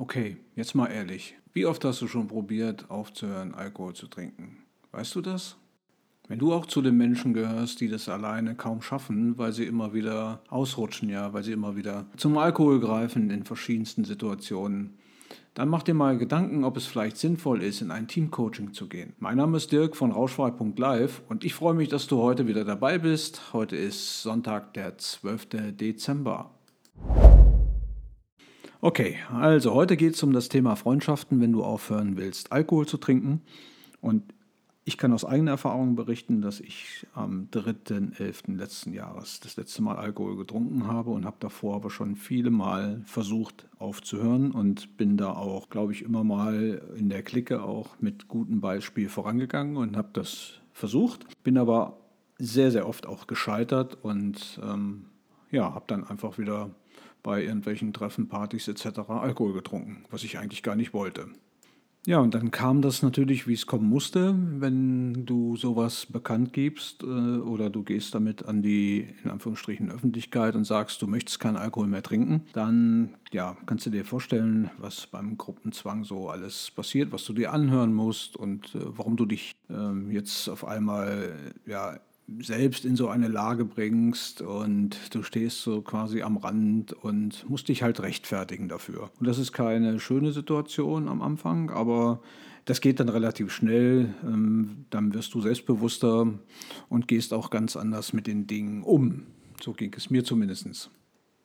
Okay, jetzt mal ehrlich. Wie oft hast du schon probiert, aufzuhören, Alkohol zu trinken? Weißt du das? Wenn du auch zu den Menschen gehörst, die das alleine kaum schaffen, weil sie immer wieder ausrutschen, ja, weil sie immer wieder zum Alkohol greifen in verschiedensten Situationen, dann mach dir mal Gedanken, ob es vielleicht sinnvoll ist, in ein Teamcoaching zu gehen. Mein Name ist Dirk von Rauschfrei.live und ich freue mich, dass du heute wieder dabei bist. Heute ist Sonntag, der 12. Dezember. Okay, also heute geht es um das Thema Freundschaften, wenn du aufhören willst, Alkohol zu trinken. Und ich kann aus eigener Erfahrung berichten, dass ich am 3.11. letzten Jahres das letzte Mal Alkohol getrunken habe und habe davor aber schon viele Mal versucht aufzuhören und bin da auch, glaube ich, immer mal in der Clique auch mit gutem Beispiel vorangegangen und habe das versucht. Bin aber sehr, sehr oft auch gescheitert und ähm, ja, habe dann einfach wieder bei irgendwelchen Treffen, Partys etc. Alkohol getrunken, was ich eigentlich gar nicht wollte. Ja, und dann kam das natürlich, wie es kommen musste, wenn du sowas bekannt gibst äh, oder du gehst damit an die, in Anführungsstrichen, Öffentlichkeit und sagst, du möchtest keinen Alkohol mehr trinken, dann ja, kannst du dir vorstellen, was beim Gruppenzwang so alles passiert, was du dir anhören musst und äh, warum du dich äh, jetzt auf einmal ja, selbst in so eine Lage bringst und du stehst so quasi am Rand und musst dich halt rechtfertigen dafür. Und das ist keine schöne Situation am Anfang, aber das geht dann relativ schnell. Ähm, dann wirst du selbstbewusster und gehst auch ganz anders mit den Dingen um. So ging es mir zumindest.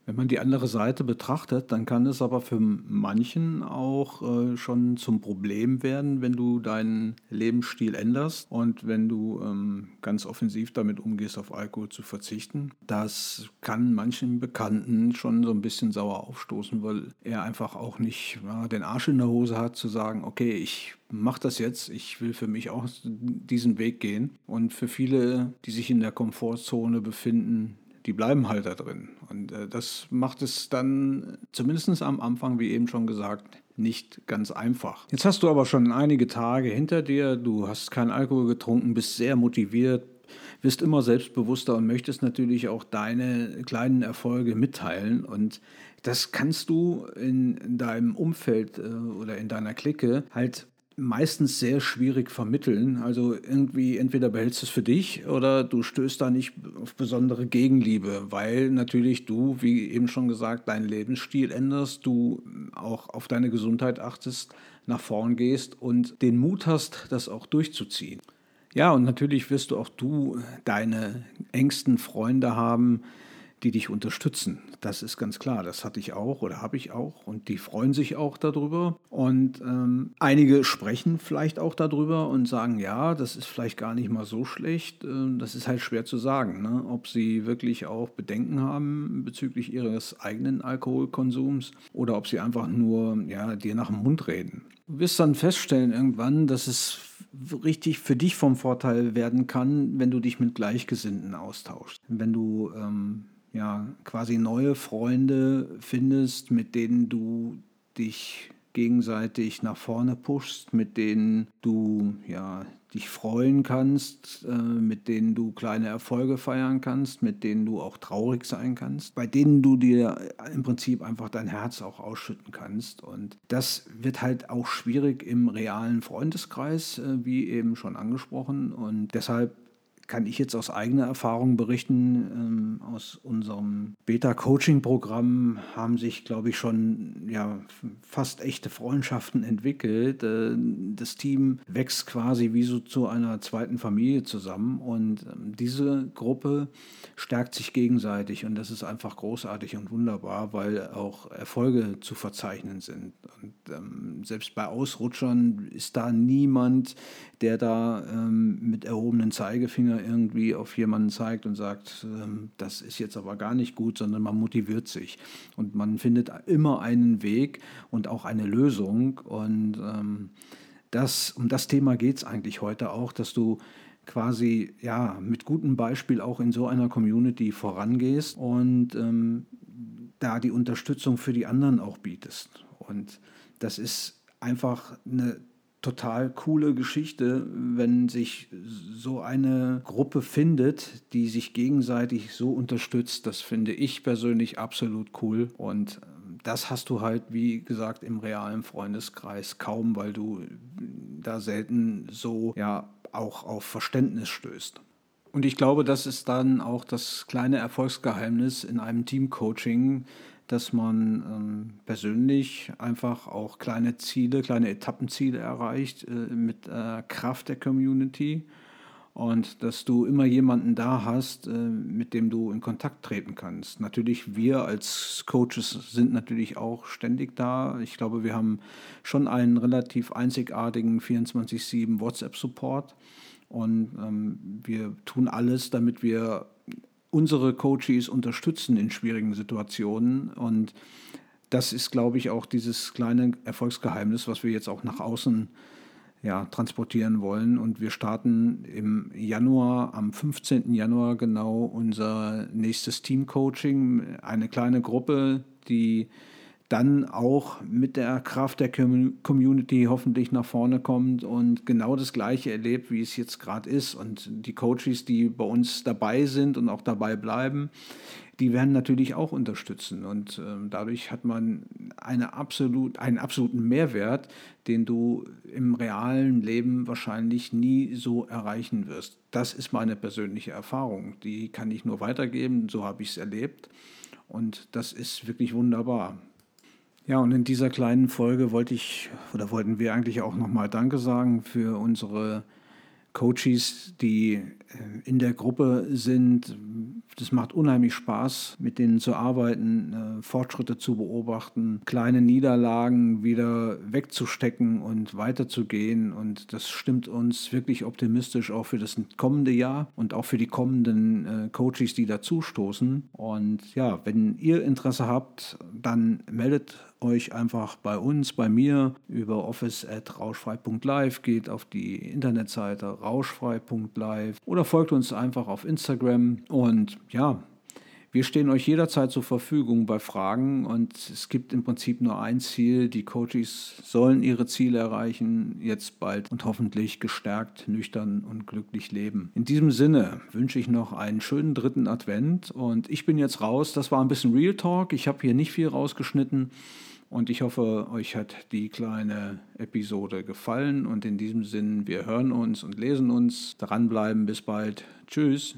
Wenn man die andere Seite betrachtet, dann kann es aber für manchen auch äh, schon zum Problem werden, wenn du deinen Lebensstil änderst und wenn du ähm, ganz offensiv damit umgehst, auf Alkohol zu verzichten. Das kann manchen Bekannten schon so ein bisschen sauer aufstoßen, weil er einfach auch nicht ja, den Arsch in der Hose hat, zu sagen, okay, ich mache das jetzt, ich will für mich auch diesen Weg gehen. Und für viele, die sich in der Komfortzone befinden, die bleiben halt da drin. Und äh, das macht es dann zumindest am Anfang, wie eben schon gesagt, nicht ganz einfach. Jetzt hast du aber schon einige Tage hinter dir, du hast keinen Alkohol getrunken, bist sehr motiviert, bist immer selbstbewusster und möchtest natürlich auch deine kleinen Erfolge mitteilen. Und das kannst du in, in deinem Umfeld äh, oder in deiner Clique halt meistens sehr schwierig vermitteln. Also irgendwie entweder behältst du es für dich oder du stößt da nicht auf besondere Gegenliebe, weil natürlich du, wie eben schon gesagt, deinen Lebensstil änderst, du auch auf deine Gesundheit achtest, nach vorn gehst und den Mut hast, das auch durchzuziehen. Ja, und natürlich wirst du auch du deine engsten Freunde haben, die dich unterstützen. Das ist ganz klar. Das hatte ich auch oder habe ich auch. Und die freuen sich auch darüber. Und ähm, einige sprechen vielleicht auch darüber und sagen, ja, das ist vielleicht gar nicht mal so schlecht. Ähm, das ist halt schwer zu sagen, ne? ob sie wirklich auch Bedenken haben bezüglich ihres eigenen Alkoholkonsums oder ob sie einfach nur ja, dir nach dem Mund reden. Du wirst dann feststellen irgendwann, dass es richtig für dich vom Vorteil werden kann, wenn du dich mit Gleichgesinnten austauschst. Wenn du ähm, ja, quasi neue Freunde findest, mit denen du dich gegenseitig nach vorne pushst, mit denen du ja, dich freuen kannst, äh, mit denen du kleine Erfolge feiern kannst, mit denen du auch traurig sein kannst, bei denen du dir im Prinzip einfach dein Herz auch ausschütten kannst. Und das wird halt auch schwierig im realen Freundeskreis, äh, wie eben schon angesprochen. Und deshalb kann ich jetzt aus eigener Erfahrung berichten, ähm, aus unserem Beta-Coaching-Programm haben sich, glaube ich, schon ja, fast echte Freundschaften entwickelt. Äh, das Team wächst quasi wie so zu einer zweiten Familie zusammen und ähm, diese Gruppe stärkt sich gegenseitig und das ist einfach großartig und wunderbar, weil auch Erfolge zu verzeichnen sind. Und ähm, selbst bei Ausrutschern ist da niemand, der da ähm, mit erhobenen Zeigefinger irgendwie auf jemanden zeigt und sagt, ähm, das ist jetzt aber gar nicht gut, sondern man motiviert sich. Und man findet immer einen Weg und auch eine Lösung. Und ähm, das, um das Thema geht es eigentlich heute auch, dass du quasi ja mit gutem Beispiel auch in so einer Community vorangehst und ähm, da die Unterstützung für die anderen auch bietest. Und das ist einfach eine total coole Geschichte, wenn sich so eine Gruppe findet, die sich gegenseitig so unterstützt. Das finde ich persönlich absolut cool und ähm, das hast du halt, wie gesagt, im realen Freundeskreis kaum, weil du da selten so ja auch auf Verständnis stößt. Und ich glaube, das ist dann auch das kleine Erfolgsgeheimnis in einem Teamcoaching, dass man ähm, persönlich einfach auch kleine Ziele, kleine Etappenziele erreicht äh, mit äh, Kraft der Community und dass du immer jemanden da hast, äh, mit dem du in Kontakt treten kannst. Natürlich, wir als Coaches sind natürlich auch ständig da. Ich glaube, wir haben schon einen relativ einzigartigen 24-7 WhatsApp-Support und ähm, wir tun alles, damit wir unsere Coaches unterstützen in schwierigen Situationen und das ist, glaube ich, auch dieses kleine Erfolgsgeheimnis, was wir jetzt auch nach außen ja, transportieren wollen. Und wir starten im Januar, am 15. Januar genau unser nächstes Team-Coaching. Eine kleine Gruppe, die dann auch mit der Kraft der Community hoffentlich nach vorne kommt und genau das Gleiche erlebt, wie es jetzt gerade ist. Und die Coaches, die bei uns dabei sind und auch dabei bleiben, die werden natürlich auch unterstützen. Und äh, dadurch hat man eine absolut, einen absoluten Mehrwert, den du im realen Leben wahrscheinlich nie so erreichen wirst. Das ist meine persönliche Erfahrung. Die kann ich nur weitergeben, so habe ich es erlebt. Und das ist wirklich wunderbar. Ja, und in dieser kleinen Folge wollte ich oder wollten wir eigentlich auch nochmal Danke sagen für unsere Coaches, die äh, in der Gruppe sind. Das macht unheimlich Spaß, mit denen zu arbeiten, äh, Fortschritte zu beobachten, kleine Niederlagen wieder wegzustecken und weiterzugehen. Und das stimmt uns wirklich optimistisch auch für das kommende Jahr und auch für die kommenden äh, Coaches, die dazustoßen. Und ja, wenn ihr Interesse habt, dann meldet euch einfach bei uns, bei mir über office.rauschfrei.live, geht auf die Internetseite rauschfrei.live oder folgt uns einfach auf Instagram und ja, wir stehen euch jederzeit zur Verfügung bei Fragen und es gibt im Prinzip nur ein Ziel. Die Coaches sollen ihre Ziele erreichen, jetzt bald und hoffentlich gestärkt, nüchtern und glücklich leben. In diesem Sinne wünsche ich noch einen schönen dritten Advent und ich bin jetzt raus. Das war ein bisschen Real Talk. Ich habe hier nicht viel rausgeschnitten. Und ich hoffe, euch hat die kleine Episode gefallen. Und in diesem Sinn, wir hören uns und lesen uns. Dranbleiben, bis bald. Tschüss.